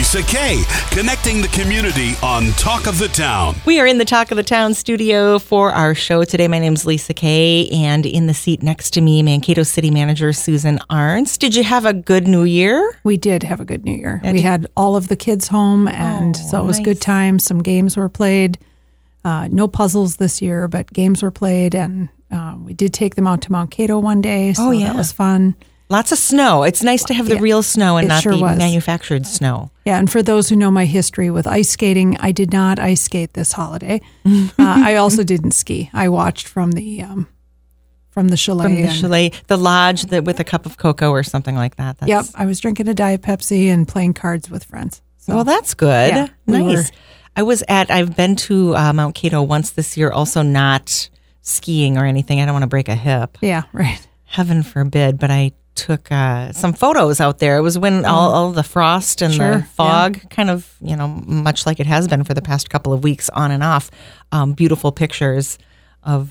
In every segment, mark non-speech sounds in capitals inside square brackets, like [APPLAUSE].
Lisa Kay, connecting the community on Talk of the Town. We are in the Talk of the Town studio for our show today. My name is Lisa Kay, and in the seat next to me, Mankato City Manager Susan Arntz. Did you have a good New Year? We did have a good New Year. And we had all of the kids home, and Oh, so it was nice. good times. Some games were played. Uh, no puzzles this year, but games were played, and uh, we did take them out to Mount Kato one day. So Oh, yeah. that was fun. Lots of snow. It's nice to have the Yeah, real snow and not sure the was. manufactured snow. Yeah, and for those who know my history with ice skating, I did not ice skate this holiday. uh, [LAUGHS] I also didn't ski. I watched from the um, from the chalet. From the and- chalet, the lodge that with a cup of cocoa or something like that. That's, Yep, I was drinking a diet Pepsi and playing cards with friends. So Well, that's good. Yeah, we nice. were- I was at. I've been to uh, Mount Kato once this year. Also, not skiing or anything. I don't want to break a hip. yeah, [LAUGHS] right. Heaven forbid. But I took uh, some photos out there. It was when all, all the frost and. Sure, the fog, kind of, you know, much like it has been for the past couple of weeks, on and off. Um, beautiful pictures of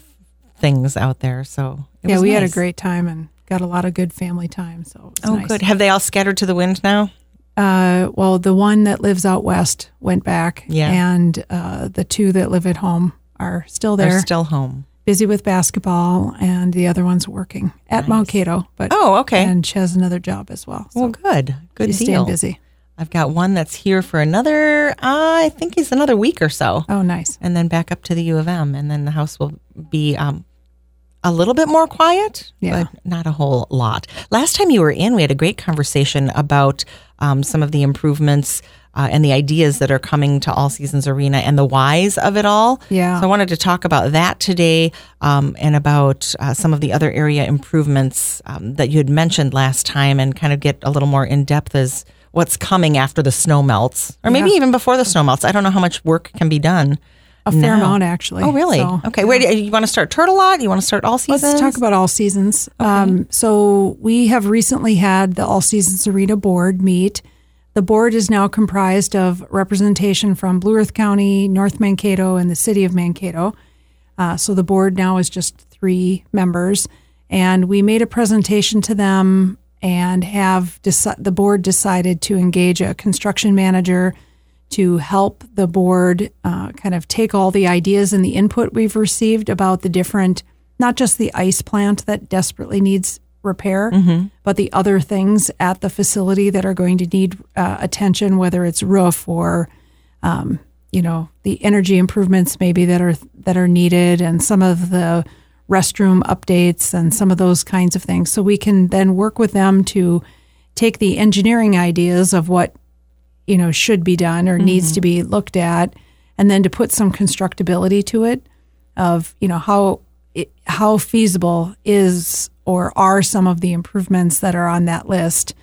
things out there. So it yeah, was we had a great time and got a lot of good family time. So it was Oh, nice. good. Have they all scattered to the wind now? Uh, well, the one that lives out west went back, Yeah. and uh, the two that live at home are still there, They're still home. Busy with basketball, and the other one's working at Mount Kato. But Oh, okay. and she has another job as well. So well, good. Good she's deal. staying busy. I've got one that's here for another, uh, I think he's another week or so, Oh, nice. and then back up to the U of M, and then the house will be um, a little bit more quiet, Yeah. but not a whole lot. Last time you were in, we had a great conversation about um, some of the improvements. Uh, and the ideas that are coming to All Seasons Arena and the whys of it all. Yeah. So I wanted to talk about that today um, and about uh, some of the other area improvements um, that you had mentioned last time and kind of get a little more in depth as what's coming after the snow melts or maybe Yeah. even before the snow melts. I don't know how much work can be done. A fair now. amount, actually. Oh, really? So, okay. Where do you want to start? Tourtellotte? You want to start all seasons? Let's talk about all seasons. Um, so we have recently had the All Seasons Arena board meet. The board is now comprised of representation from Blue Earth County, North Mankato, and the city of Mankato. Uh, so the board now is just three members, and we made a presentation to them and have deci- the board decided to engage a construction manager to help the board uh, kind of take all the ideas and the input we've received about the different, not just the ice plant that desperately needs repair, but the other things at the facility that are going to need uh, attention, whether it's roof or, um, you know, the energy improvements maybe that are that are needed, and some of the restroom updates and some of those kinds of things. So we can then work with them to take the engineering ideas of what you know should be done or needs to be looked at and then to put some constructability to it of you know how it, how feasible is or are some of the improvements that are on that list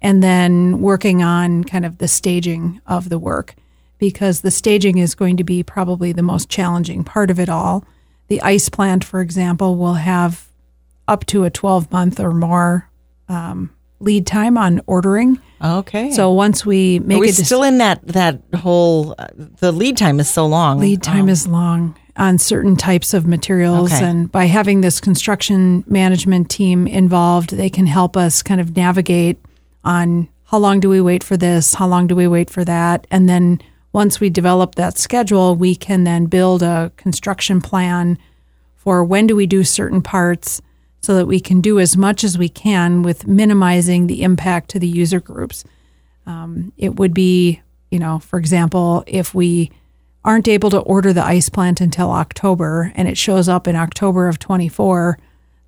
and then working on kind of the staging of the work because the staging is going to be probably the most challenging part of it all the ice plant for example will have up to a 12 month or more um, lead time on ordering Okay. so once we make are we a dec- still in that that whole? Uh, the lead time is so long. lead time is long on certain types of materials. Okay. and by having this construction management team involved they can help us kind of navigate on how long do we wait for this how long do we wait for that? And then once we develop that schedule we can then build a construction plan for when do we do certain parts so that we can do as much as we can with minimizing the impact to the user groups. Um, it would be, you know, for example, if we aren't able to order the ice plant until October and it shows up in October of 24,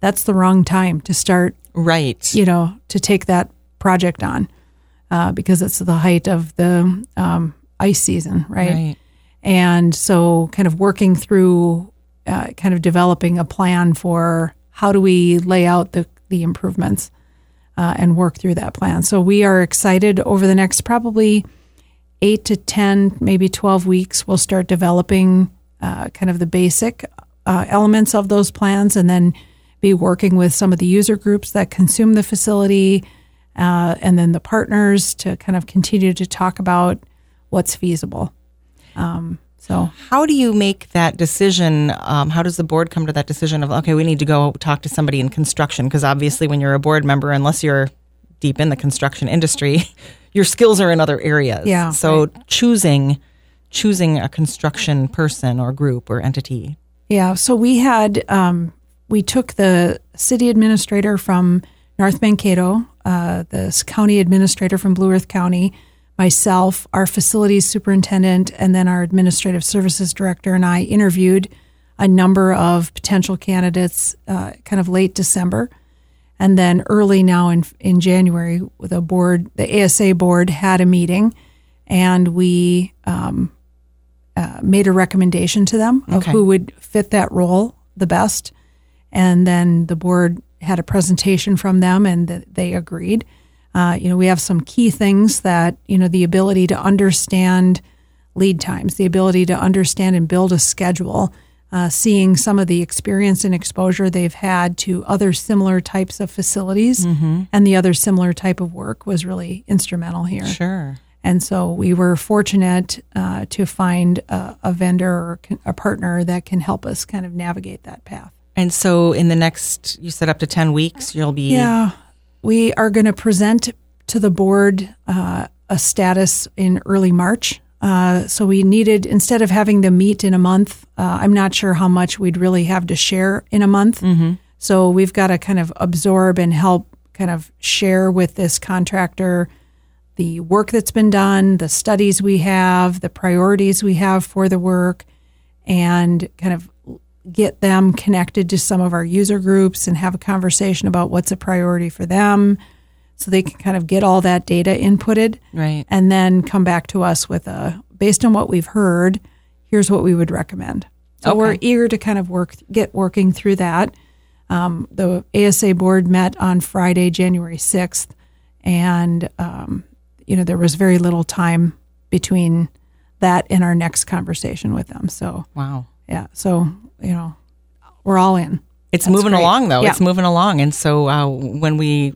that's the wrong time to start, right. you know, to take that project on uh, because it's the height of the um, ice season, right? Right. And so, kind of working through, uh, kind of developing a plan for how do we lay out the, the improvements uh, and work through that plan. So, we are excited over the next probably eight to 10, maybe 12 weeks, we'll start developing uh, kind of the basic uh, elements of those plans and then be working with some of the user groups that consume the facility uh, and then the partners to kind of continue to talk about what's feasible. Um, so, How do you make that decision? Um, how does the board come to that decision of okay, we need to go talk to somebody in construction? Because obviously, when you're a board member, unless you're deep in the construction industry, [LAUGHS] your skills are in other areas. Yeah, So choosing choosing a construction person or group or entity. Yeah. So we had um, we took the city administrator from North Mankato, uh, the county administrator from Blue Earth County, myself, our facilities superintendent, and then our administrative services director and I interviewed a number of potential candidates, uh, kind of late December. And then early now in in January, the board, the ASA board had a meeting, and we um, uh, made a recommendation to them of Okay. who would fit that role the best. And then the board had a presentation from them, and th- they agreed. Uh, you know, we have some key things that you know the ability to understand lead times, the ability to understand and build a schedule, uh, seeing some of the experience and exposure they've had to other similar types of facilities and the other similar type of work was really instrumental here. Sure. And so we were fortunate uh, to find a, a vendor or a partner that can help us kind of navigate that path. And so in the next you said up to 10 weeks you'll be Yeah, we are going to present to the board uh, a status in early March. Uh, so we needed instead of having them meet in a month, uh, I'm not sure how much we'd really have to share in a month. So we've got to kind of absorb and help kind of share with this contractor the work that's been done, the studies we have, the priorities we have for the work, and kind of get them connected to some of our user groups and have a conversation about what's a priority for them so they can kind of get all that data inputted right. and then come back to us with a based on what we've heard here's what we would recommend so we're eager to kind of work get working through that um, the asa board met on friday january 6th and um, you know there was very little time between that and our next conversation with them so Wow. yeah so you know we're all in It's That's moving great. along though. Yeah. It's moving along. And so uh, when we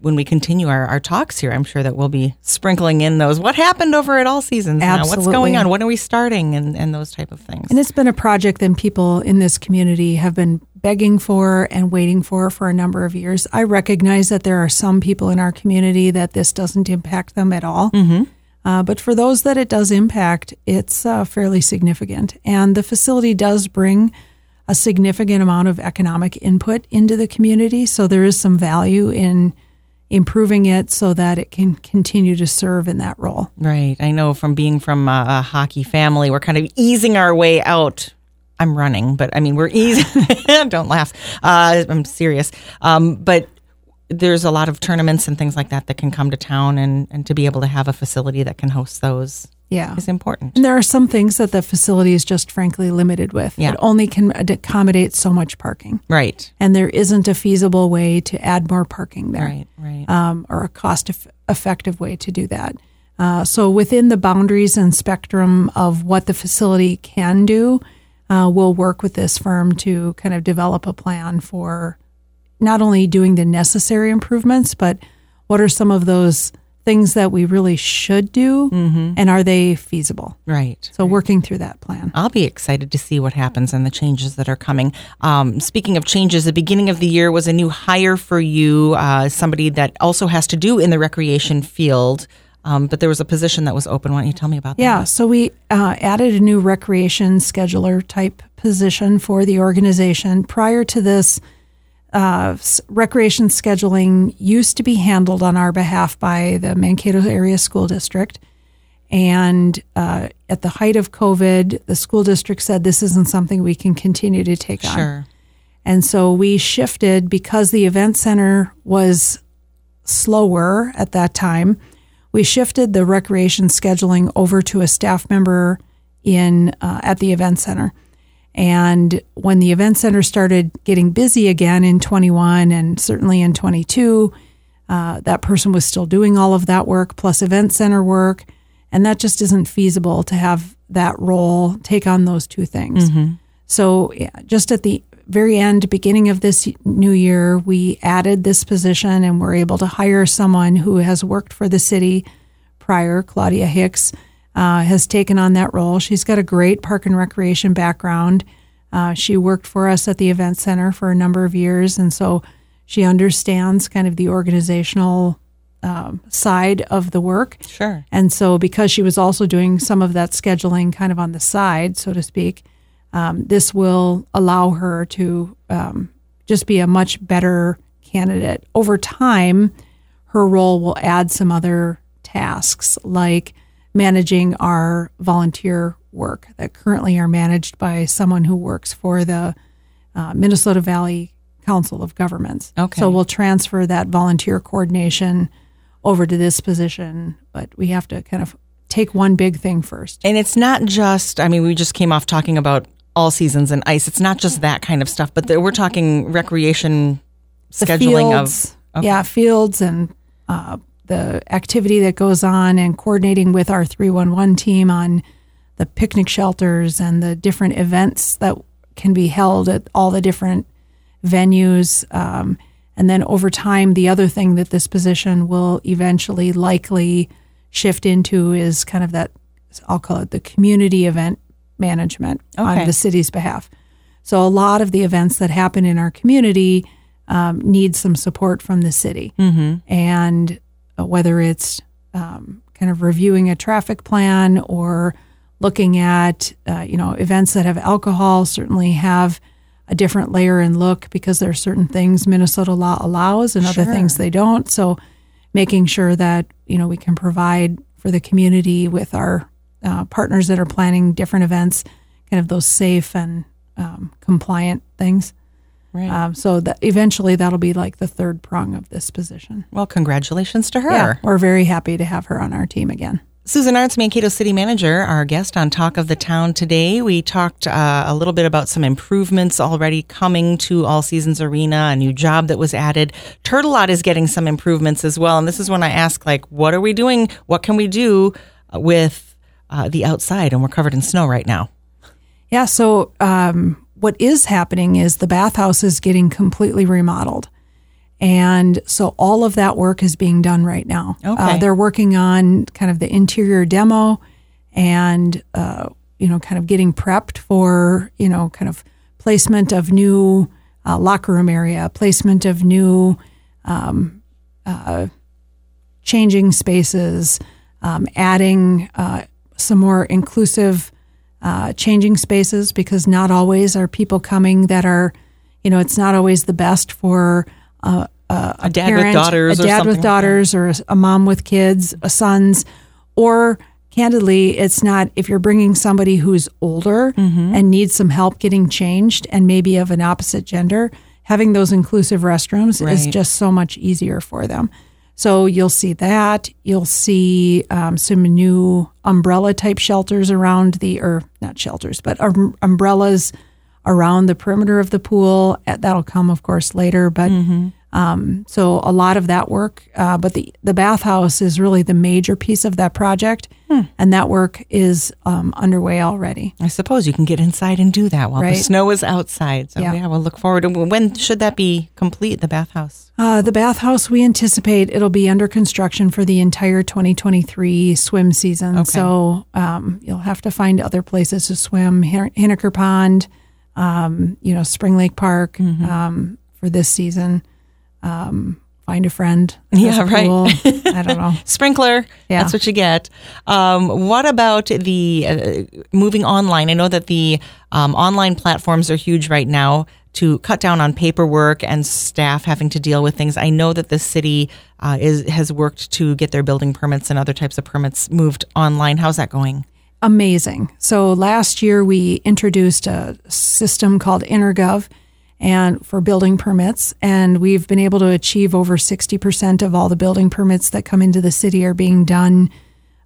when we continue our, our talks here, I'm sure that we'll be sprinkling in those what happened over at all seasons now, what's going on, when are we starting and, and those type of things. And it's been a project that people in this community have been begging for and waiting for for a number of years. I recognize that there are some people in our community that this doesn't impact them at all. Uh, but for those that it does impact, it's uh, fairly significant. And the facility does bring a significant amount of economic input into the community. So there is some value in improving it so that it can continue to serve in that role. Right. I know from being from a, a hockey family, we're kind of easing our way out. I'm running, but I mean, we're easy. [LAUGHS] Don't laugh. Uh, I'm serious. Um, but there's a lot of tournaments and things like that that can come to town, and, and to be able to have a facility that can host those Yeah. is important. And there are some things that the facility is just frankly limited with. Yeah. It only can accommodate so much parking. Right. And there isn't a feasible way to add more parking there Right. Right. um, or a cost eff- effective way to do that. Uh, so, within the boundaries and spectrum of what the facility can do, uh, we'll work with this firm to kind of develop a plan for not only doing the necessary improvements, but what are some of those things that we really should do and are they feasible? right. So, working through that plan. I'll be excited to see what happens and the changes that are coming. Um, speaking of changes, the beginning of the year was a new hire for you, uh, somebody that also has to do in the recreation field. Um, but there was a position that was open. Why don't you tell me about that? Yeah, so we uh, added a new recreation scheduler type position for the organization. Prior to this, uh, recreation scheduling used to be handled on our behalf by the Mankato Area School District. And uh, at the height of COVID, the school district said this isn't something we can continue to take on. Sure. And so we shifted because the event center was slower at that time. We shifted the recreation scheduling over to a staff member in uh, at the event center. And when the event center started getting busy again in 21 and certainly in 22, uh, that person was still doing all of that work plus event center work. And that just isn't feasible to have that role take on those two things. So, yeah, just at the very end, beginning of this new year, we added this position and we're able to hire someone who has worked for the city prior. Claudia Hicks uh, has taken on that role. She's got a great park and recreation background. Uh, she worked for us at the event center for a number of years. And so She understands kind of the organizational um, side of the work. Sure. And so, because she was also doing some of that scheduling kind of on the side, so to speak, um, this will allow her to um, just be a much better candidate. Over time, her role will add some other tasks like managing our volunteer work that currently are managed by someone who works for the uh, Minnesota Valley Council of Governments. Okay. So we'll transfer that volunteer coordination over to this position, but we have to kind of take one big thing first. And it's not just, I mean, we just came off talking about all seasons and ice. It's not just that kind of stuff, but the, we're talking recreation The scheduling fields, of. yeah, fields and uh, the activity that goes on, and coordinating with our 311 team on the picnic shelters and the different events that can be held at all the different venues. Um, and then over time, the other thing that this position will eventually likely shift into is kind of that, I'll call it the community event management Okay. on the city's behalf. So a lot of the events that happen in our community um, need some support from the city. Mm-hmm. And whether it's um, kind of reviewing a traffic plan or looking at, uh, you know, events that have alcohol certainly have a different layer and look because there are certain things Minnesota law allows and other Sure. things they don't. So making sure that, you know, we can provide for the community with our uh, partners that are planning different events, kind of those safe and um, compliant things. Right. Um, so that eventually that'll be like the third prong of this position. well, congratulations to her. Yeah, we're very happy to have her on our team again. Susan Arntz, Mankato City Manager, our guest on Talk of the Town today. We talked uh, a little bit about some improvements already coming to All Seasons Arena, a new job that was added. Tourtellotte is getting some improvements as well. And this is when I ask, like, what are we doing? What can we do with uh, the outside? And we're covered in snow right now. Yeah. So um, what is happening is the bathhouse is getting completely remodeled. And so all of that work is being done right now. Uh, Okay. they're working on kind of the interior demo and, uh, you know, kind of getting prepped for, you know, kind of placement of new uh, locker room area, placement of new um, uh, changing spaces, um, adding uh, some more inclusive uh, changing spaces because not always are people coming that are, you know, it's not always the best for uh, a, A dad with daughters a or dad with like daughters, or a, a mom with kids, a sons, or candidly, it's not if you're bringing somebody who's older Mm-hmm. and needs some help getting changed and maybe of an opposite gender. Having those inclusive restrooms is just so much easier for them. So you'll see that. You'll see um, some new umbrella type shelters around the, or not shelters, but um, umbrellas around the perimeter of the pool. That'll come, of course, later. But um, so a lot of that work. Uh, but the the bathhouse is really the major piece of that project, and that work is um, underway already. I suppose you can get inside and do that while the snow is outside. So, Yeah. yeah, we'll look forward to when should that be complete, the bathhouse? Uh, the bathhouse, we anticipate it'll be under construction for the entire 2023 swim season. Okay. So um, you'll have to find other places to swim. Hin- Hiniker Pond, um, you know, Spring Lake Park Mm-hmm. um, for this season. Um, find a friend. Yeah, right. pool. I don't [LAUGHS] know. Sprinkler, Yeah. that's what you get. Um, what about the uh, moving online? I know that the um, online platforms are huge right now to cut down on paperwork and staff having to deal with things. I know that the city uh, is has worked to get their building permits and other types of permits moved online. How's that going? amazing. So last year we introduced a system called InterGov and for building permits and we've been able to achieve over 60% of all the building permits that come into the city are being done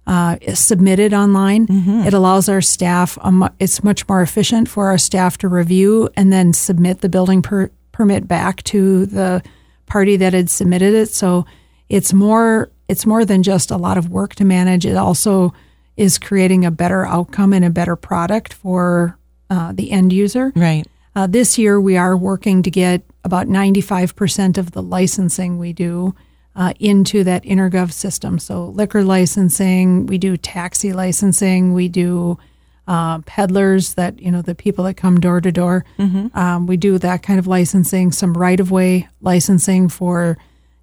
uh, submitted online. It allows our staff, mu- it's much more efficient for our staff to review and then submit the building per- permit back to the party that had submitted it. So it's more it's more than just a lot of work to manage. It also is creating a better outcome and a better product for uh, the end user. Right. Uh, this year, we are working to get about 95% of the licensing we do uh, into that InterGov system. So, liquor licensing, we do taxi licensing, we do uh, peddlers that you know the people that come door to door. Um, we do that kind of licensing, some right of way licensing for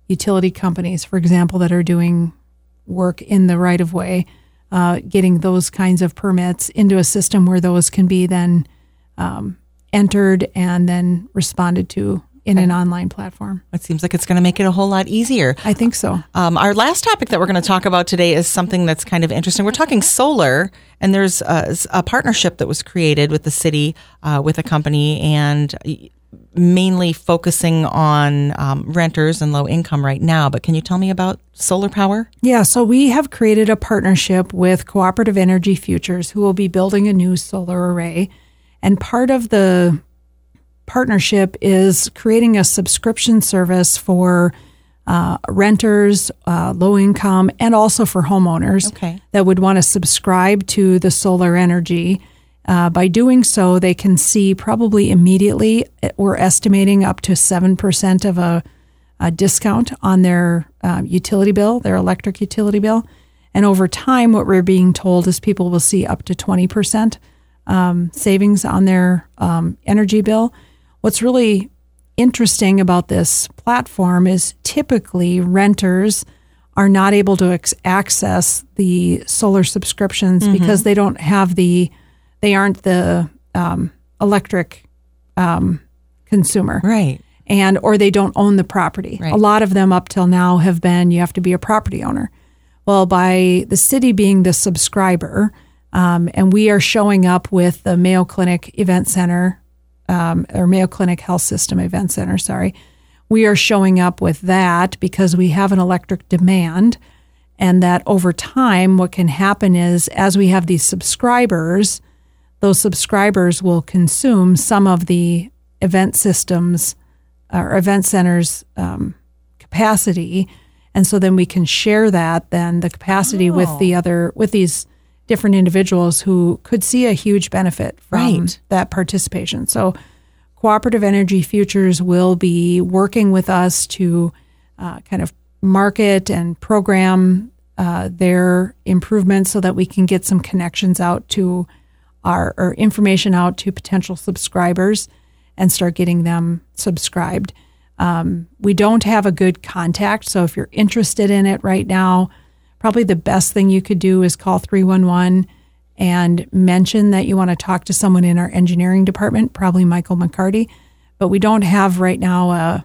utility companies, for example, that are doing work in the right of way, uh, getting those kinds of permits into a system where those can be then um, entered and then responded to in an online platform. It seems like it's going to make it a whole lot easier. I think so. Um, our last topic that we're going to talk about today is something that's kind of interesting. We're talking solar, and there's a, a partnership that was created with the city, uh, with a company, and mainly focusing on um, renters and low income right now. But can you tell me about solar power? Yeah, so we have created a partnership with Cooperative Energy Futures, who will be building a new solar array. And part of the partnership is creating a subscription service for uh, renters, uh, low income, and also for homeowners Okay. that would want to subscribe to the solar energy. Uh, by doing so, they can see probably immediately, uh, we're estimating up to 7% of a, a discount on their uh, utility bill, their electric utility bill. And over time, what we're being told is people will see up to 20% um, savings on their um, energy bill. What's really interesting about this platform is typically renters are not able to ex- access the solar subscriptions because they don't have the they aren't the um, electric um, consumer Right. and or they don't own the property. Right. A lot of them up till now have been you have to be a property owner. Well, by the city being the subscriber, um, and we are showing up with the Mayo Clinic Event Center um, or Mayo Clinic Health System Event Center. Sorry, we are showing up with that because we have an electric demand, and that over time, what can happen is as we have these subscribers, those subscribers will consume some of the event systems or event centers um, capacity and so then we can share that then the capacity with the other with these different individuals who could see a huge benefit from Right. that participation so cooperative energy futures will be working with us to uh, kind of market and program uh, their improvements so that we can get some connections out to our or information out to potential subscribers and start getting them subscribed. Um, we don't have a good contact, so if you're interested in it right now, probably the best thing you could do is call 311 and mention that you want to talk to someone in our engineering department, probably Michael McCarty. But we don't have right now a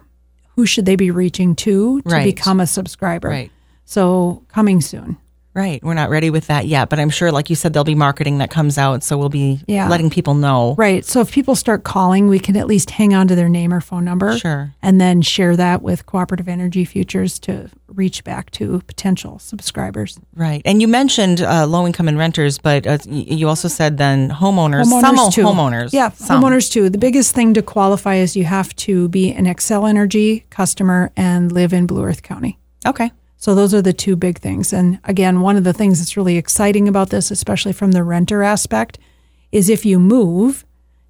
who should they be reaching to to Right. become a subscriber. Right. So coming soon. Right. We're not ready with that yet, but I'm sure, like you said, there'll be marketing that comes out. So we'll be Yeah. letting people know. Right. So if people start calling, we can at least hang on to their name or phone number. Sure. And then share that with Cooperative Energy Futures to reach back to potential subscribers. Right. And you mentioned uh, low income and renters, but uh, you also said then homeowners, some too. homeowners. Yeah, some. homeowners too. The biggest thing to qualify is you have to be an Xcel Energy customer and live in Blue Earth County. Okay. So those are the two big things. And again, one of the things that's really exciting about this, especially from the renter aspect, is if you move,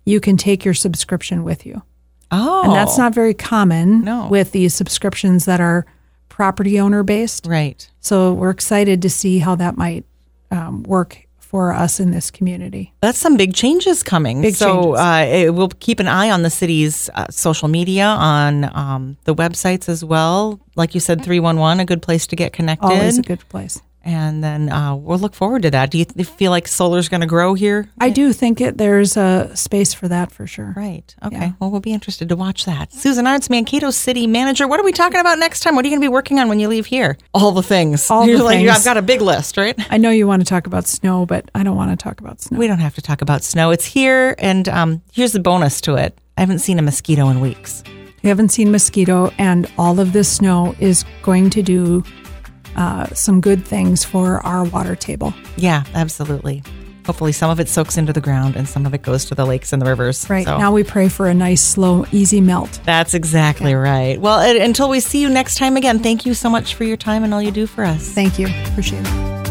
you can take your subscription with you. Oh. And that's not very common No. with these subscriptions that are property owner based. right. So we're excited to see how that might um, work for us in this community. That's some big changes coming. Big so changes. Uh, it, we'll keep an eye on the city's uh, social media, on um, the websites as well. Like you said, 311, a good place to get connected. Always a good place. And then uh, we'll look forward to that. Do you th- feel like solar's going to grow here? I do think it, there's a space for that for sure. Right. Okay. Yeah. Well, we'll be interested to watch that. Susan Arntz, Mankato City Manager. What are we talking about next time? What are you going to be working on when you leave here? All the things. All the You're like, things. I've got a big list, right? I know you want to talk about snow, but I don't want to talk about snow. We don't have to talk about snow. It's here, and um, here's the bonus to it. I haven't seen a mosquito in weeks. We haven't seen mosquito, and all of this snow is going to do uh, some good things for our water table. Yeah, absolutely. Hopefully, some of it soaks into the ground and some of it goes to the lakes and the rivers. Right So now, we pray for a nice, slow, easy melt. That's exactly right. Well, until we see you next time again, thank you so much for your time and all you do for us. Thank you. Appreciate it.